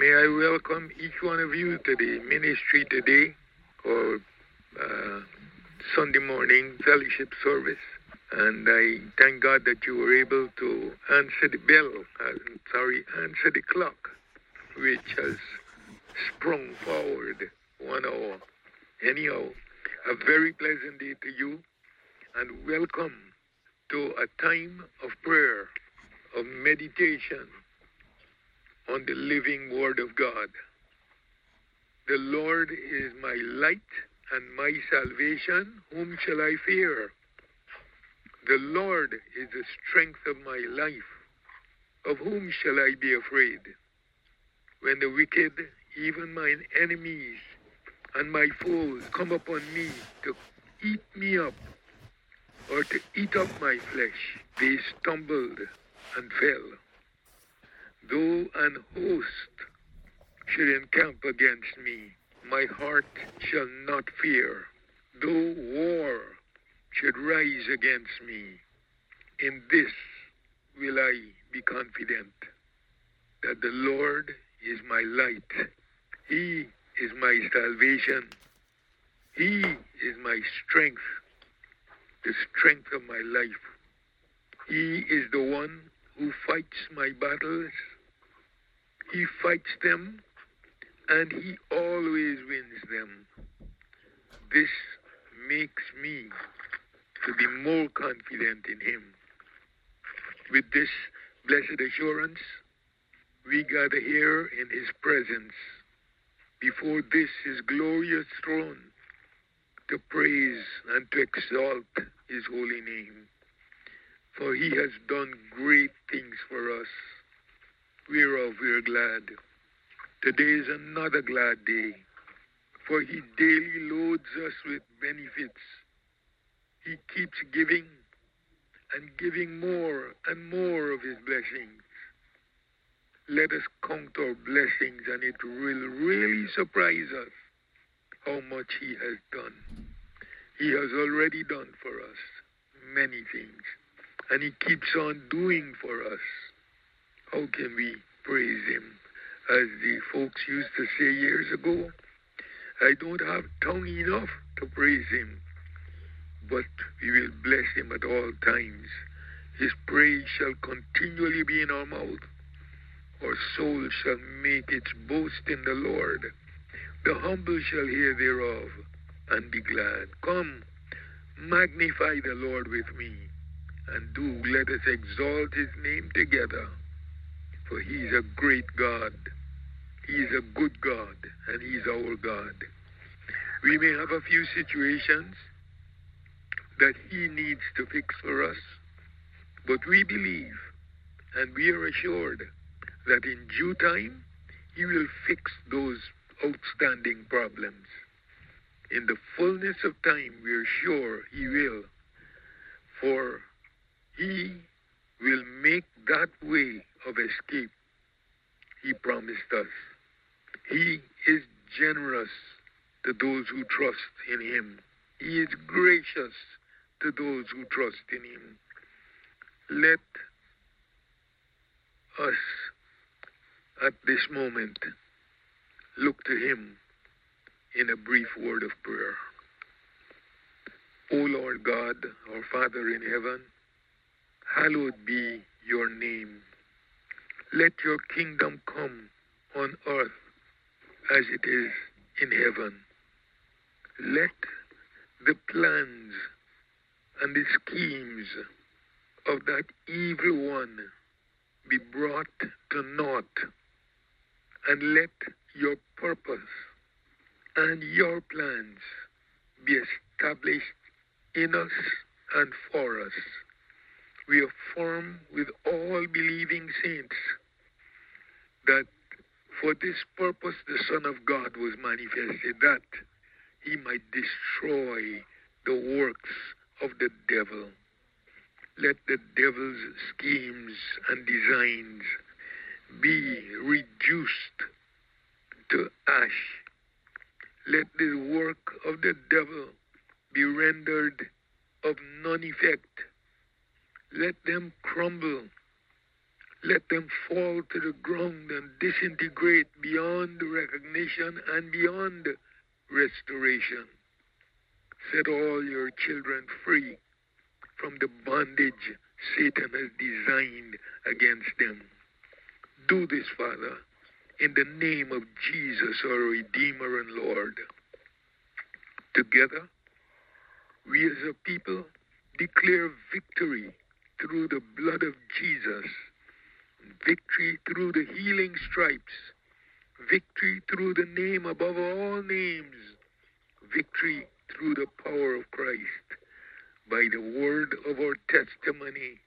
May I welcome each one of you to the ministry today or uh, Sunday morning fellowship service. And I thank God that you were able to answer the bell, uh, sorry, answer the clock, which has sprung forward one hour. Anyhow, a very pleasant day to you and welcome to a time of prayer, of meditation on the living Word of God. The Lord is my light and my salvation. Whom shall I fear? The Lord is the strength of my life. Of whom shall I be afraid? When the wicked, even mine enemies and my foes, come upon me to eat me up or to eat up my flesh, they stumbled and fell. Though an host should encamp against me, my heart shall not fear. Though war should rise against me, in this will I be confident that the Lord is my light. He is my salvation. He is my strength, the strength of my life. He is the one who fights my battles. He fights them and he always wins them. This makes me to be more confident in him. With this blessed assurance, we gather here in his presence before this his glorious throne to praise and to exalt his holy name. For he has done great things for us, whereof we are glad. Today is another glad day, for he daily loads us with benefits. He keeps giving and giving more and more of his blessings. Let us count our blessings, and it will really surprise us how much he has done. He has already done for us many things, and he keeps on doing for us. How can we praise him? As the folks used to say years ago, I don't have tongue enough to praise him, but we will bless him at all times. His praise shall continually be in our mouth. Our soul shall make its boast in the Lord. The humble shall hear thereof and be glad. Come, magnify the Lord with me, and do let us exalt his name together. For he is a great God. He is a good God, and he is our God. We may have a few situations that he needs to fix for us, but we believe and we are assured that in due time he will fix those outstanding problems. In the fullness of time, we are sure he will, for he will make that way of escape he promised us. He is generous to those who trust in him. He is gracious to those who trust in him. Let us at this moment look to him in a brief word of prayer. O Lord God, our Father in heaven, hallowed be your name. Let your kingdom come on earth as it is in heaven. Let the plans and the schemes of that evil one be brought to naught, and let your purpose and your plans be established in us and for us. We affirm with all believing saints that for this purpose the Son of God was manifested, that he might destroy the works of the devil. Let the devil's schemes and designs be reduced to ash. Let the work of the devil be rendered of none effect. Let them crumble. Let them fall to the ground and disintegrate beyond recognition and beyond restoration. Set all your children free from the bondage Satan has designed against them. Do this, Father, in the name of Jesus, our Redeemer and Lord. Together, we as a people declare victory through the blood of Jesus, victory through the healing stripes, victory through the name above all names, victory through the power of Christ, by the word of our testimony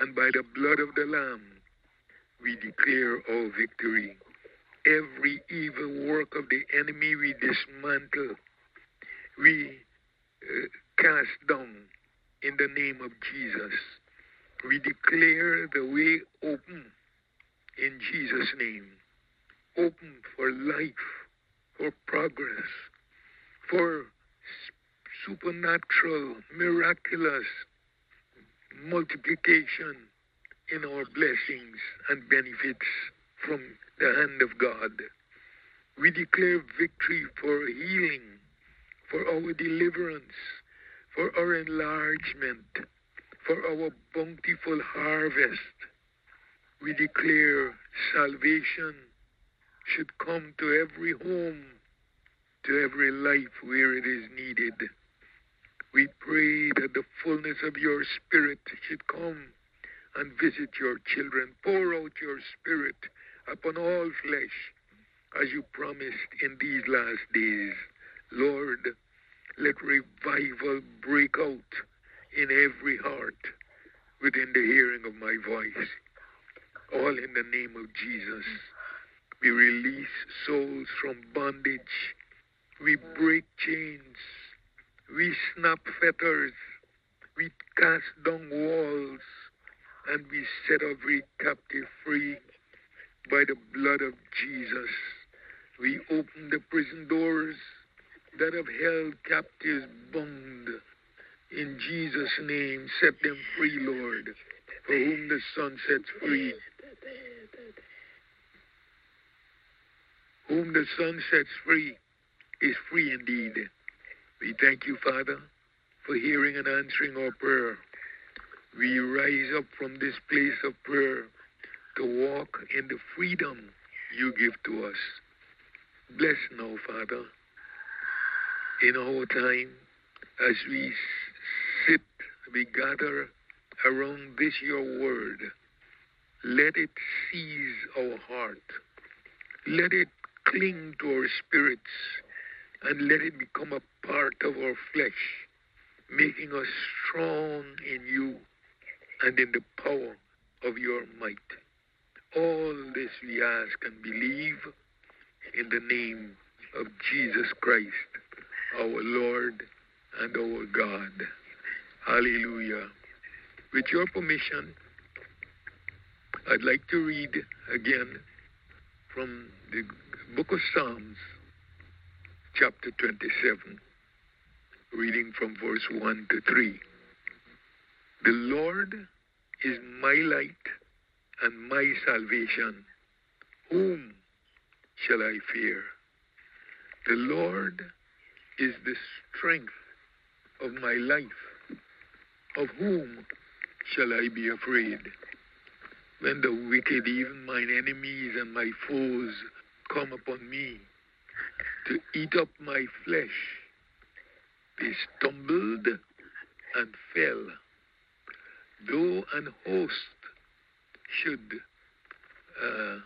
and by the blood of the Lamb, we declare our victory. Every evil work of the enemy we dismantle, we uh, cast down in the name of Jesus. We declare the way open in Jesus' name. Open for life, for progress, for supernatural, miraculous multiplication in our blessings and benefits from the hand of God. We declare victory for healing, for our deliverance, for our enlargement, for our bountiful harvest. We declare salvation should come to every home, to every life where it is needed. We pray that the fullness of your Spirit should come and visit your children. Pour out your Spirit upon all flesh as you promised in these last days. Lord, let revival break out in every heart within the hearing of my voice. All in the name of Jesus. We release souls from bondage. We break chains. We snap fetters. We cast down walls. And we set every captive free by the blood of Jesus. We open the prison doors that have held captives bound. In Jesus' name, set them free, Lord, for whom the Son sets free. Whom the Son sets free is free indeed. We thank you, Father, for hearing and answering our prayer. We rise up from this place of prayer to walk in the freedom you give to us. Bless now, Father, in our time as we we gather around this your word. Let it seize our heart. Let it cling to our spirits and let it become a part of our flesh, making us strong in you and in the power of your might. All this we ask and believe in the name of Jesus Christ, our Lord and our God. Hallelujah. With your permission, I'd like to read again from the book of Psalms, chapter 27, reading from verse 1 to 3. The Lord is my light and my salvation. Whom shall I fear? The Lord is the strength of my life. Of whom shall I be afraid? When the wicked, even mine enemies and my foes, come upon me to eat up my flesh, they stumbled and fell. Though an host should uh,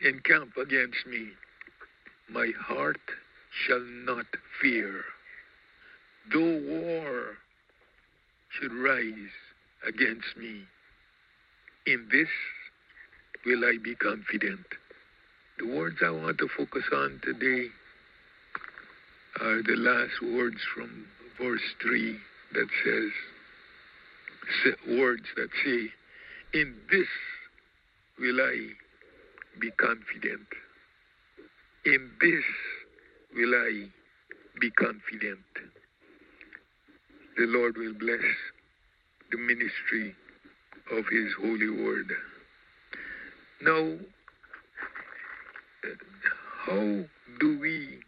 encamp against me, my heart shall not fear. Though war should rise against me, in this will I be confident. The words I want to focus on today are the last words from verse 3 that says, words that say, In this will I be confident. In this will I be confident. The Lord will bless the ministry of His holy word. Now, how do we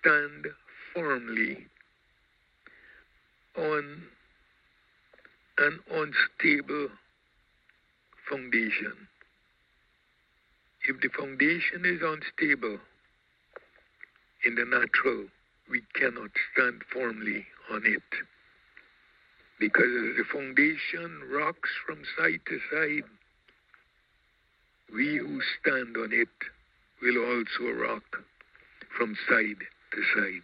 stand firmly on an unstable foundation? If the foundation is unstable in the natural, we cannot stand firmly on it. Because the foundation rocks from side to side, we who stand on it will also rock from side to side.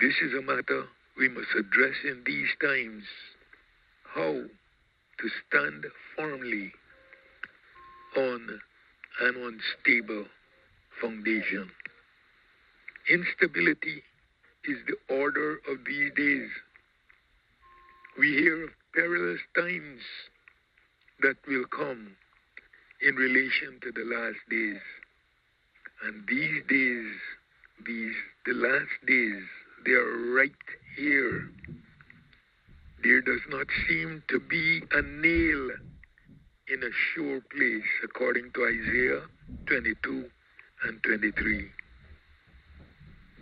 This is a matter we must address in these times how to stand firmly on an unstable foundation. Instability is the order of these days. We hear of perilous times that will come in relation to the last days. And these days, these the last days, they are right here. There does not seem to be a nail in a sure place, according to Isaiah 22 and 23.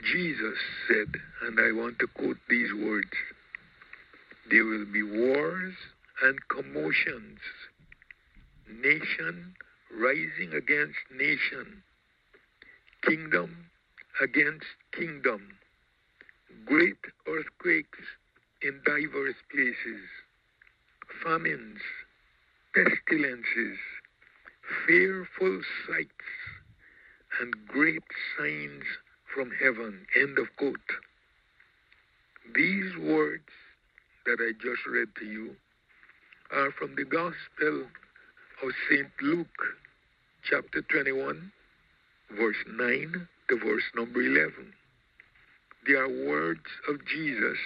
Jesus said, and I want to quote these words there will be wars and commotions, nation rising against nation, kingdom against kingdom, great earthquakes in diverse places, famines, pestilences, fearful sights, and great signs from heaven. End of quote. These words that I just read to you are from the Gospel of St. Luke, chapter 21, verse 9 to verse number 11. They are words of Jesus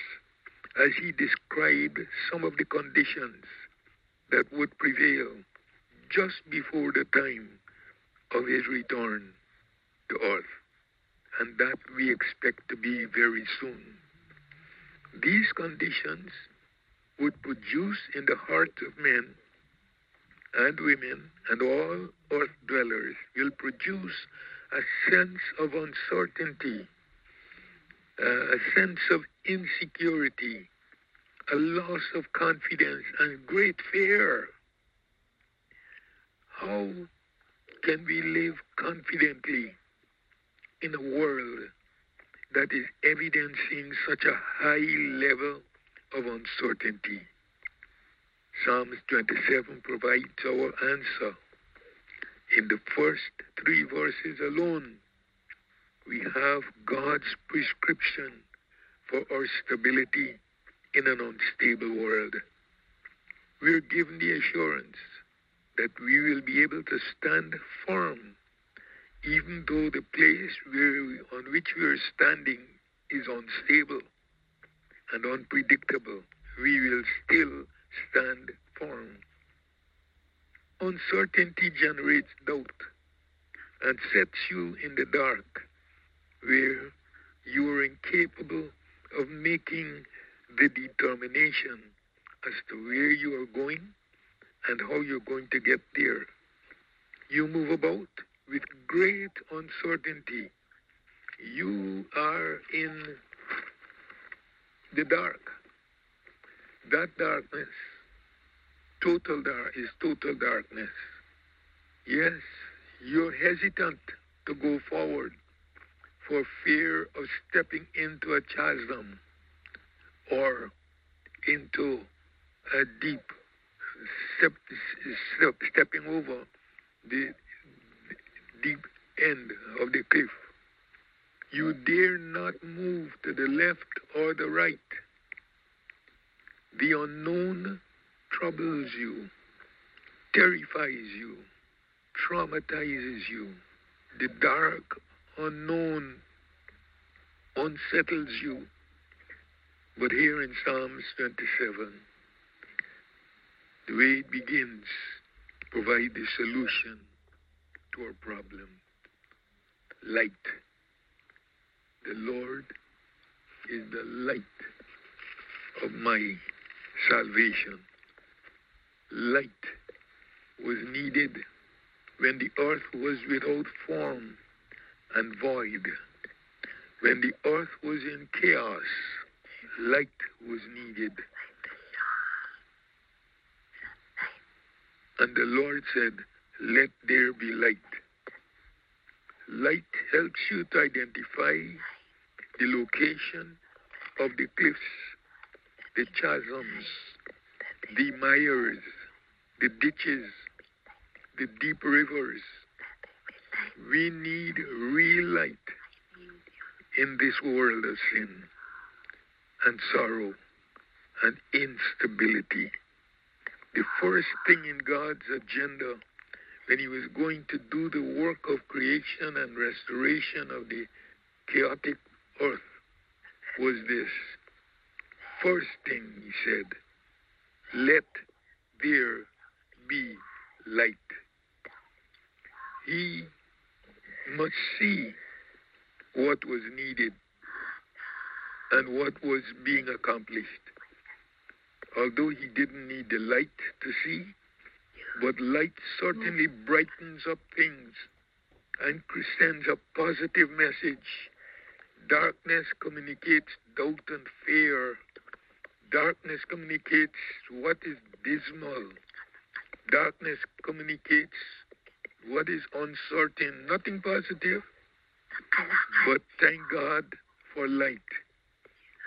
as he described some of the conditions that would prevail just before the time of his return to earth and that we expect to be very soon. These conditions would produce in the hearts of men and women and all earth dwellers will produce a sense of uncertainty, uh, a sense of insecurity, a loss of confidence, and great fear. How can we live confidently in a world that is evidencing such a high level of uncertainty. Psalms 27 provides our answer. In the first three verses alone, we have God's prescription for our stability in an unstable world. We're given the assurance that we will be able to stand firm even though the place where, on which we are standing is unstable and unpredictable, we will still stand firm. Uncertainty generates doubt and sets you in the dark where you are incapable of making the determination as to where you are going and how you're going to get there. You move about with great uncertainty. You are in the dark. That darkness, total dark, is total darkness. Yes, you're hesitant to go forward for fear of stepping into a chasm or into a deep step, step, stepping over the deep end of the cliff. You dare not move to the left or the right. The unknown troubles you, terrifies you, traumatizes you. The dark unknown unsettles you. But here in Psalms 27, the way it begins, provide the solution to our problem. Light. The Lord is the light of my salvation. Light was needed, when the earth was without form and void, when the earth was in chaos, light was needed. And the Lord said, Let there be light. Light helps you to identify the location of the cliffs, the chasms, the mires, the ditches, the deep rivers. We need real light in this world of sin and sorrow and instability. The first thing in God's agenda when he was going to do the work of creation and restoration of the chaotic earth was this. First thing he said, let there be light. He must see what was needed and what was being accomplished. Although he didn't need the light to see, but light certainly brightens up things and sends a positive message. Darkness communicates doubt and fear. Darkness communicates what is dismal. Darkness communicates what is uncertain. Nothing positive. But thank God for light.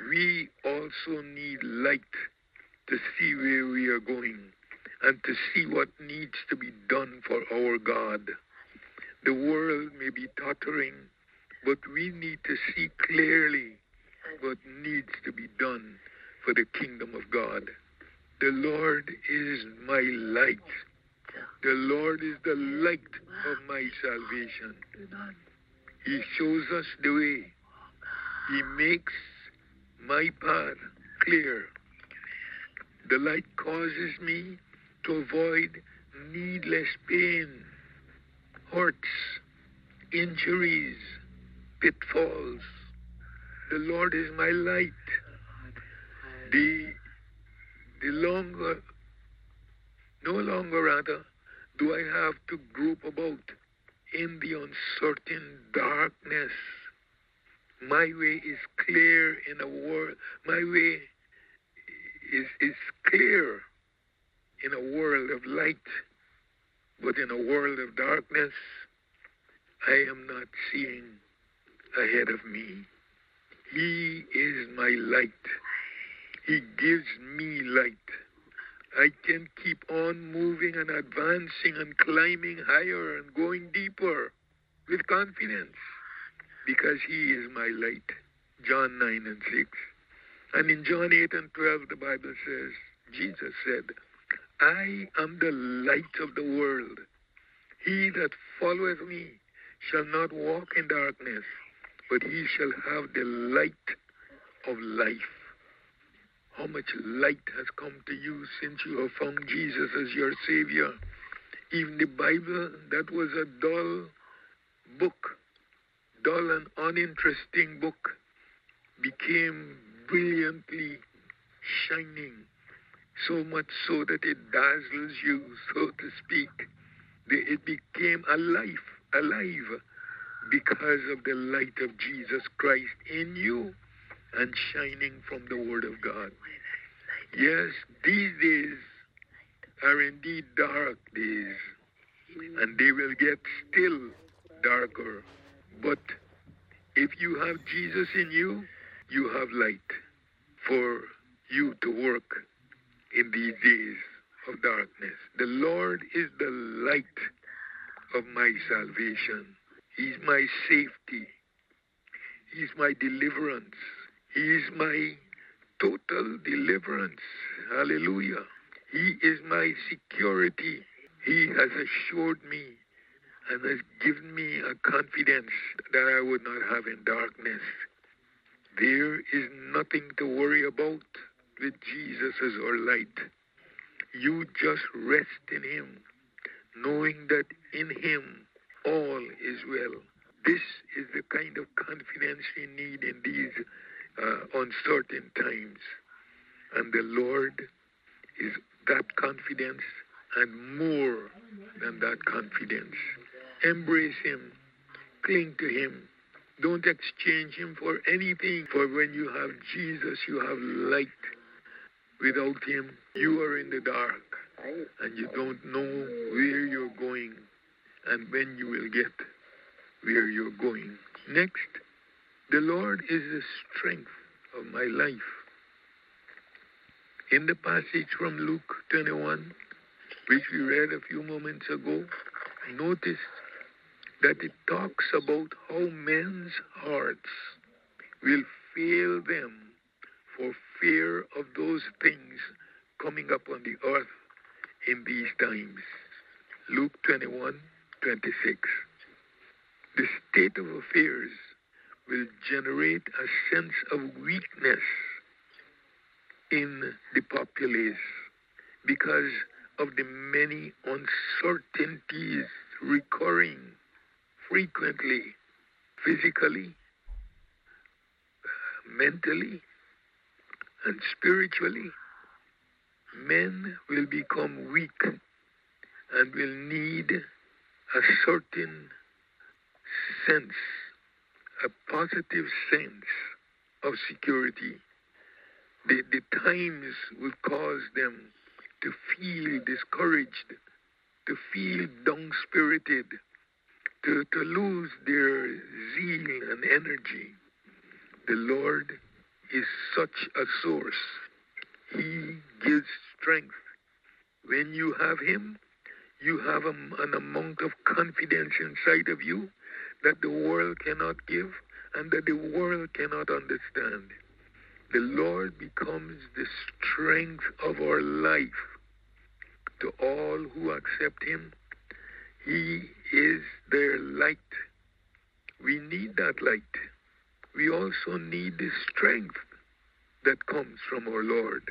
We also need light to see where we are going and to see what needs to be done for our God. The world may be tottering, but we need to see clearly what needs to be done for the kingdom of God. The Lord is my light. The Lord is the light of my salvation. He shows us the way. He makes my path clear. The light causes me to avoid needless pain, hurts, injuries, pitfalls. The Lord is my light. The, the longer, no longer rather, do I have to grope about in the uncertain darkness. My way is clear in a world. My way is, is clear in a world of light, but in a world of darkness, I am not seeing ahead of me. He is my light. He gives me light. I can keep on moving and advancing and climbing higher and going deeper with confidence because He is my light. John 9 and 6. And in John 8 and 12, the Bible says, Jesus said, I am the light of the world. He that followeth me shall not walk in darkness, but he shall have the light of life. How much light has come to you since you have found Jesus as your Savior? Even the Bible, that was a dull book, dull and uninteresting book, became brilliantly shining so much so that it dazzles you, so to speak. It became alive, alive because of the light of Jesus Christ in you and shining from the Word of God. Yes, these days are indeed dark days, and they will get still darker. But if you have Jesus in you, you have light for you to work in these days of darkness. The Lord is the light of my salvation. He's my safety. He's my deliverance. He is my total deliverance. Hallelujah. He is my security. He has assured me and has given me a confidence that I would not have in darkness. There is nothing to worry about with Jesus as our light. You just rest in Him, knowing that in Him all is well. This is the kind of confidence we need in these uh, uncertain times. And the Lord is that confidence and more than that confidence. Embrace Him, cling to Him. Don't exchange Him for anything. For when you have Jesus, you have light. Without Him, you are in the dark and you don't know where you're going and when you will get where you're going. Next, the Lord is the strength of my life. In the passage from Luke 21, which we read a few moments ago, notice that it talks about how men's hearts will fail them for fear of those things coming upon the earth in these times. Luke 21 26. The state of affairs will generate a sense of weakness in the populace because of the many uncertainties recurring frequently, physically, mentally, and spiritually. Men will become weak and will need a certain sense, a positive sense of security. The, the times will cause them to feel discouraged, to feel down spirited, to, to lose their zeal and energy. The Lord is such a source. He gives strength. When you have Him, you have a, an amount of confidence inside of you that the world cannot give and that the world cannot understand. The Lord becomes the strength of our life to all who accept Him. He is their light. We need that light. We also need the strength that comes from our Lord.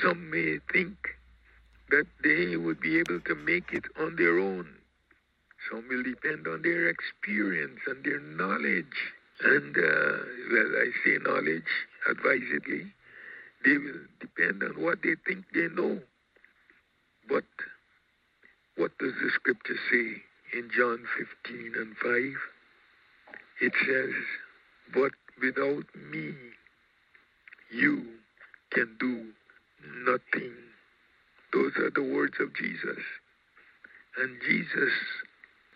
Some may think that they would be able to make it on their own. Some will depend on their experience and their knowledge. And, uh, well, I say knowledge advisedly. They will depend on what they think they know. But what does the scripture say in John 15 and 5? It says, But without me, you can do nothing. Those are the words of Jesus. And Jesus,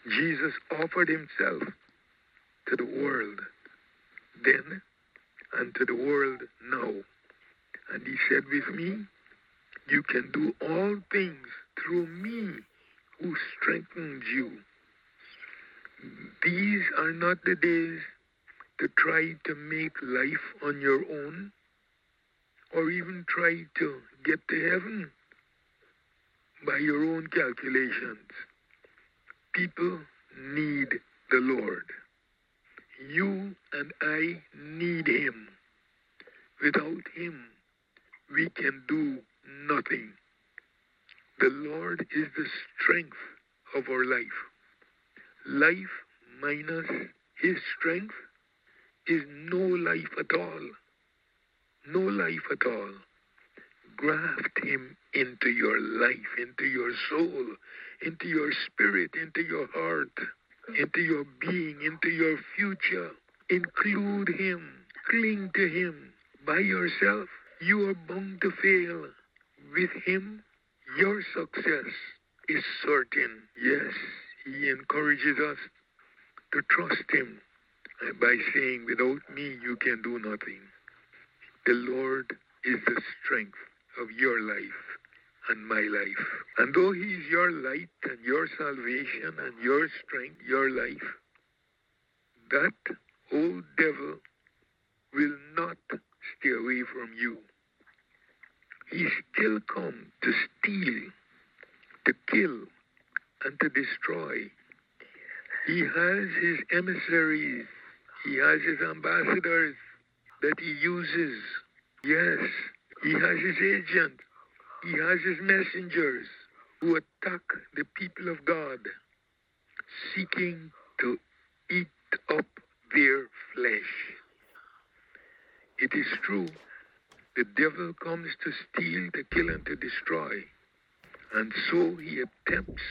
Jesus offered himself to the world then and to the world now. And he said, With me, you can do all things through me who strengthens you. These are not the days to try to make life on your own or even try to get to heaven by your own calculations. People need the Lord. You and I need Him. Without Him, we can do nothing. The Lord is the strength of our life. Life minus His strength is no life at all. No life at all. Graft Him into your life, into your soul, into your spirit, into your heart, into your being, into your future. Include Him. Cling to Him. By yourself, you are bound to fail. With Him, your success is certain. Yes, He encourages us to trust Him by saying, Without me, you can do nothing. The Lord is the strength of your life and my life. And though He is your light and your salvation and your strength, your life, that old devil will not stay away from you. He still come to steal, to kill, and to destroy. He has his emissaries, he has his ambassadors that he uses. Yes, he has his agents, he has his messengers who attack the people of God, seeking to eat up their flesh. It is true, the devil comes to steal, to kill, and to destroy. And so he attempts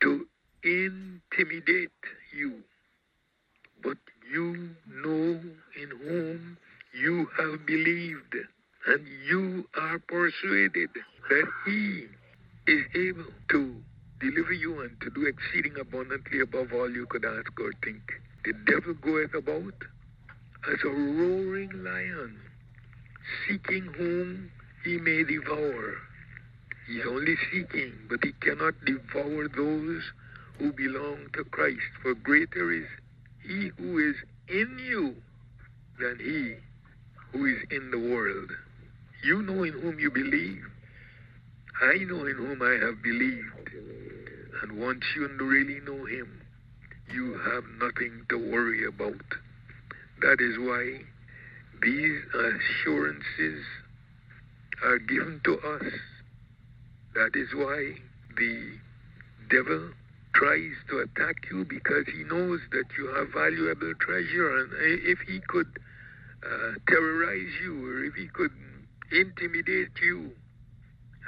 to intimidate you. But you know in whom you have believed, and you are persuaded that he is able to deliver you and to do exceeding abundantly above all you could ask or think. The devil goeth about as a roaring lion, seeking whom he may devour. He is only seeking, but he cannot devour those who belong to Christ. For greater is he who is in you than he who is in the world. You know in whom you believe. I know in whom I have believed. And once you really know him, you have nothing to worry about. That is why these assurances are given to us. That is why the devil tries to attack you because he knows that you have valuable treasure. And if he could uh, terrorize you or if he could intimidate you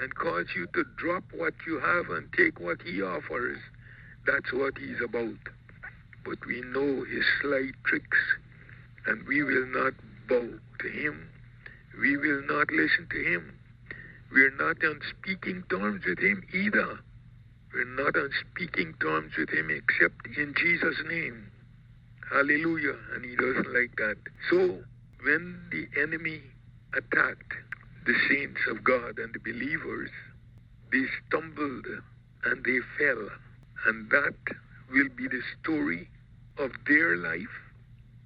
and cause you to drop what you have and take what he offers, that's what he's about. But we know his sly tricks and we will not bow to him. We will not listen to him. We're not on speaking terms with him either. We're not on speaking terms with him except in Jesus' name. Hallelujah. And he doesn't like that. So when the enemy attacked the saints of God and the believers, they stumbled and they fell. And that will be the story of their life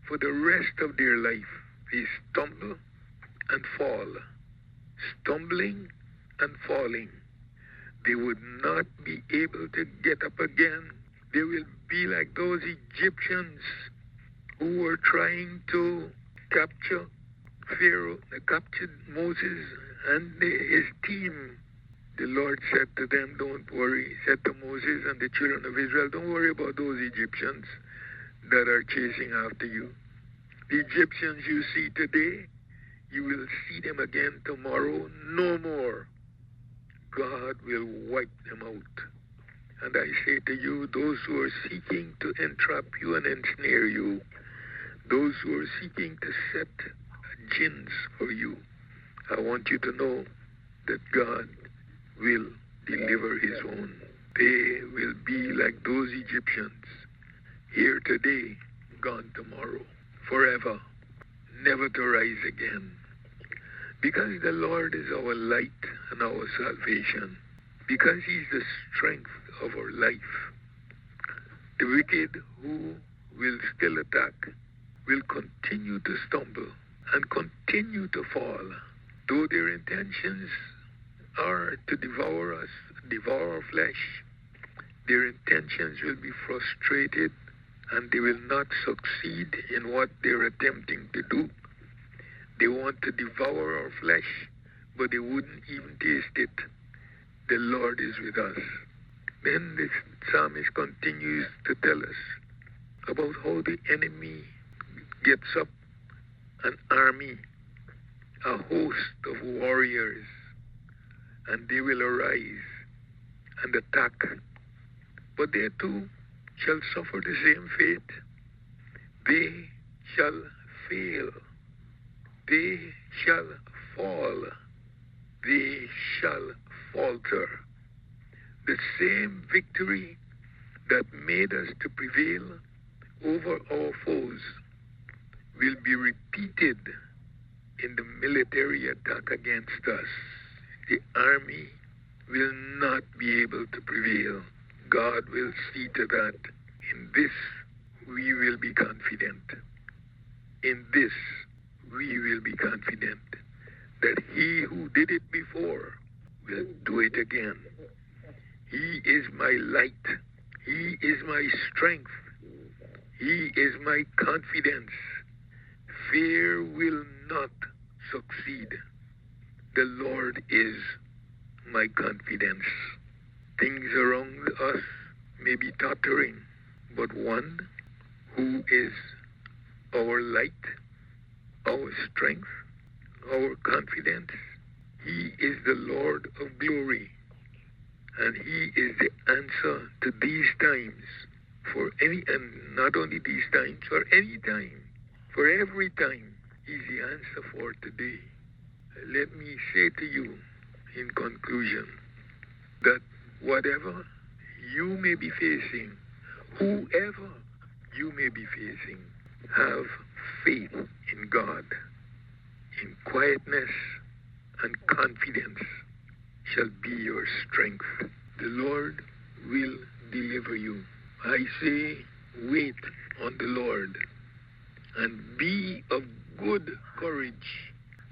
for the rest of their life. They stumble and fall, stumbling and falling. They would not be able to get up again. They will be like those Egyptians who were trying to capture Pharaoh, they captured Moses and his team. The Lord said to them, Don't worry. Said to Moses and the children of Israel, Don't worry about those Egyptians that are chasing after you. The Egyptians you see today, you will see them again tomorrow no more. God will wipe them out. And I say to you, those who are seeking to entrap you and ensnare you, those who are seeking to set gins for you, I want you to know that God will deliver his own. They will be like those Egyptians, here today, gone tomorrow, forever, never to rise again. Because the Lord is our light and our salvation. Because He is the strength of our life. The wicked who will still attack will continue to stumble and continue to fall, though their intentions are to devour us, devour our flesh. Their intentions will be frustrated and they will not succeed in what they're attempting to do. They want to devour our flesh, but they wouldn't even taste it. The Lord is with us. Then the psalmist continues to tell us about how the enemy gets up an army, a host of warriors, and they will arise and attack. But they too shall suffer the same fate. They shall fail they shall fall, they shall falter. The same victory that made us to prevail over our foes will be repeated in the military attack against us. The army will not be able to prevail. God will see to that. In this, we will be confident. In this, we will be confident that he who did it before will do it again. He is my light. He is my strength. He is my confidence. Fear will not succeed. The Lord is my confidence. Things around us may be tottering, but one who is our light our strength, our confidence. He is the Lord of glory. And He is the answer to these times. For any, and not only these times, for any time, for every time, He's the answer for today. Let me say to you in conclusion that whatever you may be facing, whoever you may be facing, have faith in God. In quietness and confidence shall be your strength. The Lord will deliver you. I say, wait on the Lord and be of good courage.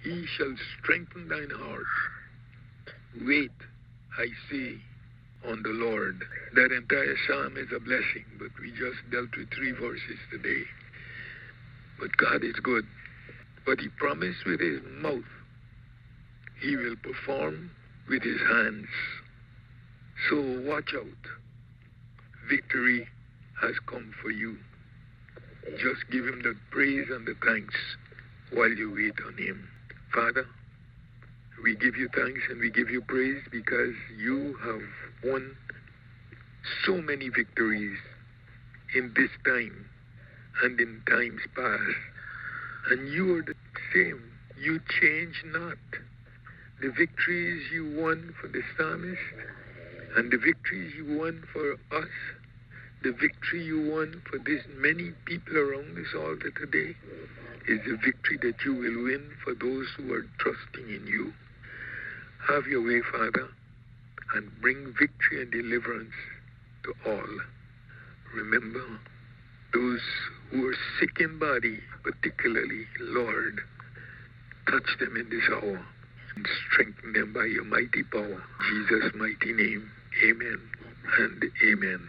He shall strengthen thine heart. Wait, I say, on the Lord. That entire psalm is a blessing, but we just dealt with three verses today. But God is good. But He promised with His mouth, He will perform with His hands. So watch out. Victory has come for you. Just give Him the praise and the thanks while you wait on Him. Father, we give you thanks and we give you praise because you have won so many victories in this time and in times past. And you are the same. You change not. The victories you won for the psalmist and the victories you won for us, the victory you won for this many people around this altar today is the victory that you will win for those who are trusting in you. Have your way, Father, and bring victory and deliverance to all. Remember those who are sick in body, particularly, Lord, touch them in this hour and strengthen them by your mighty power. Jesus' mighty name. Amen and amen.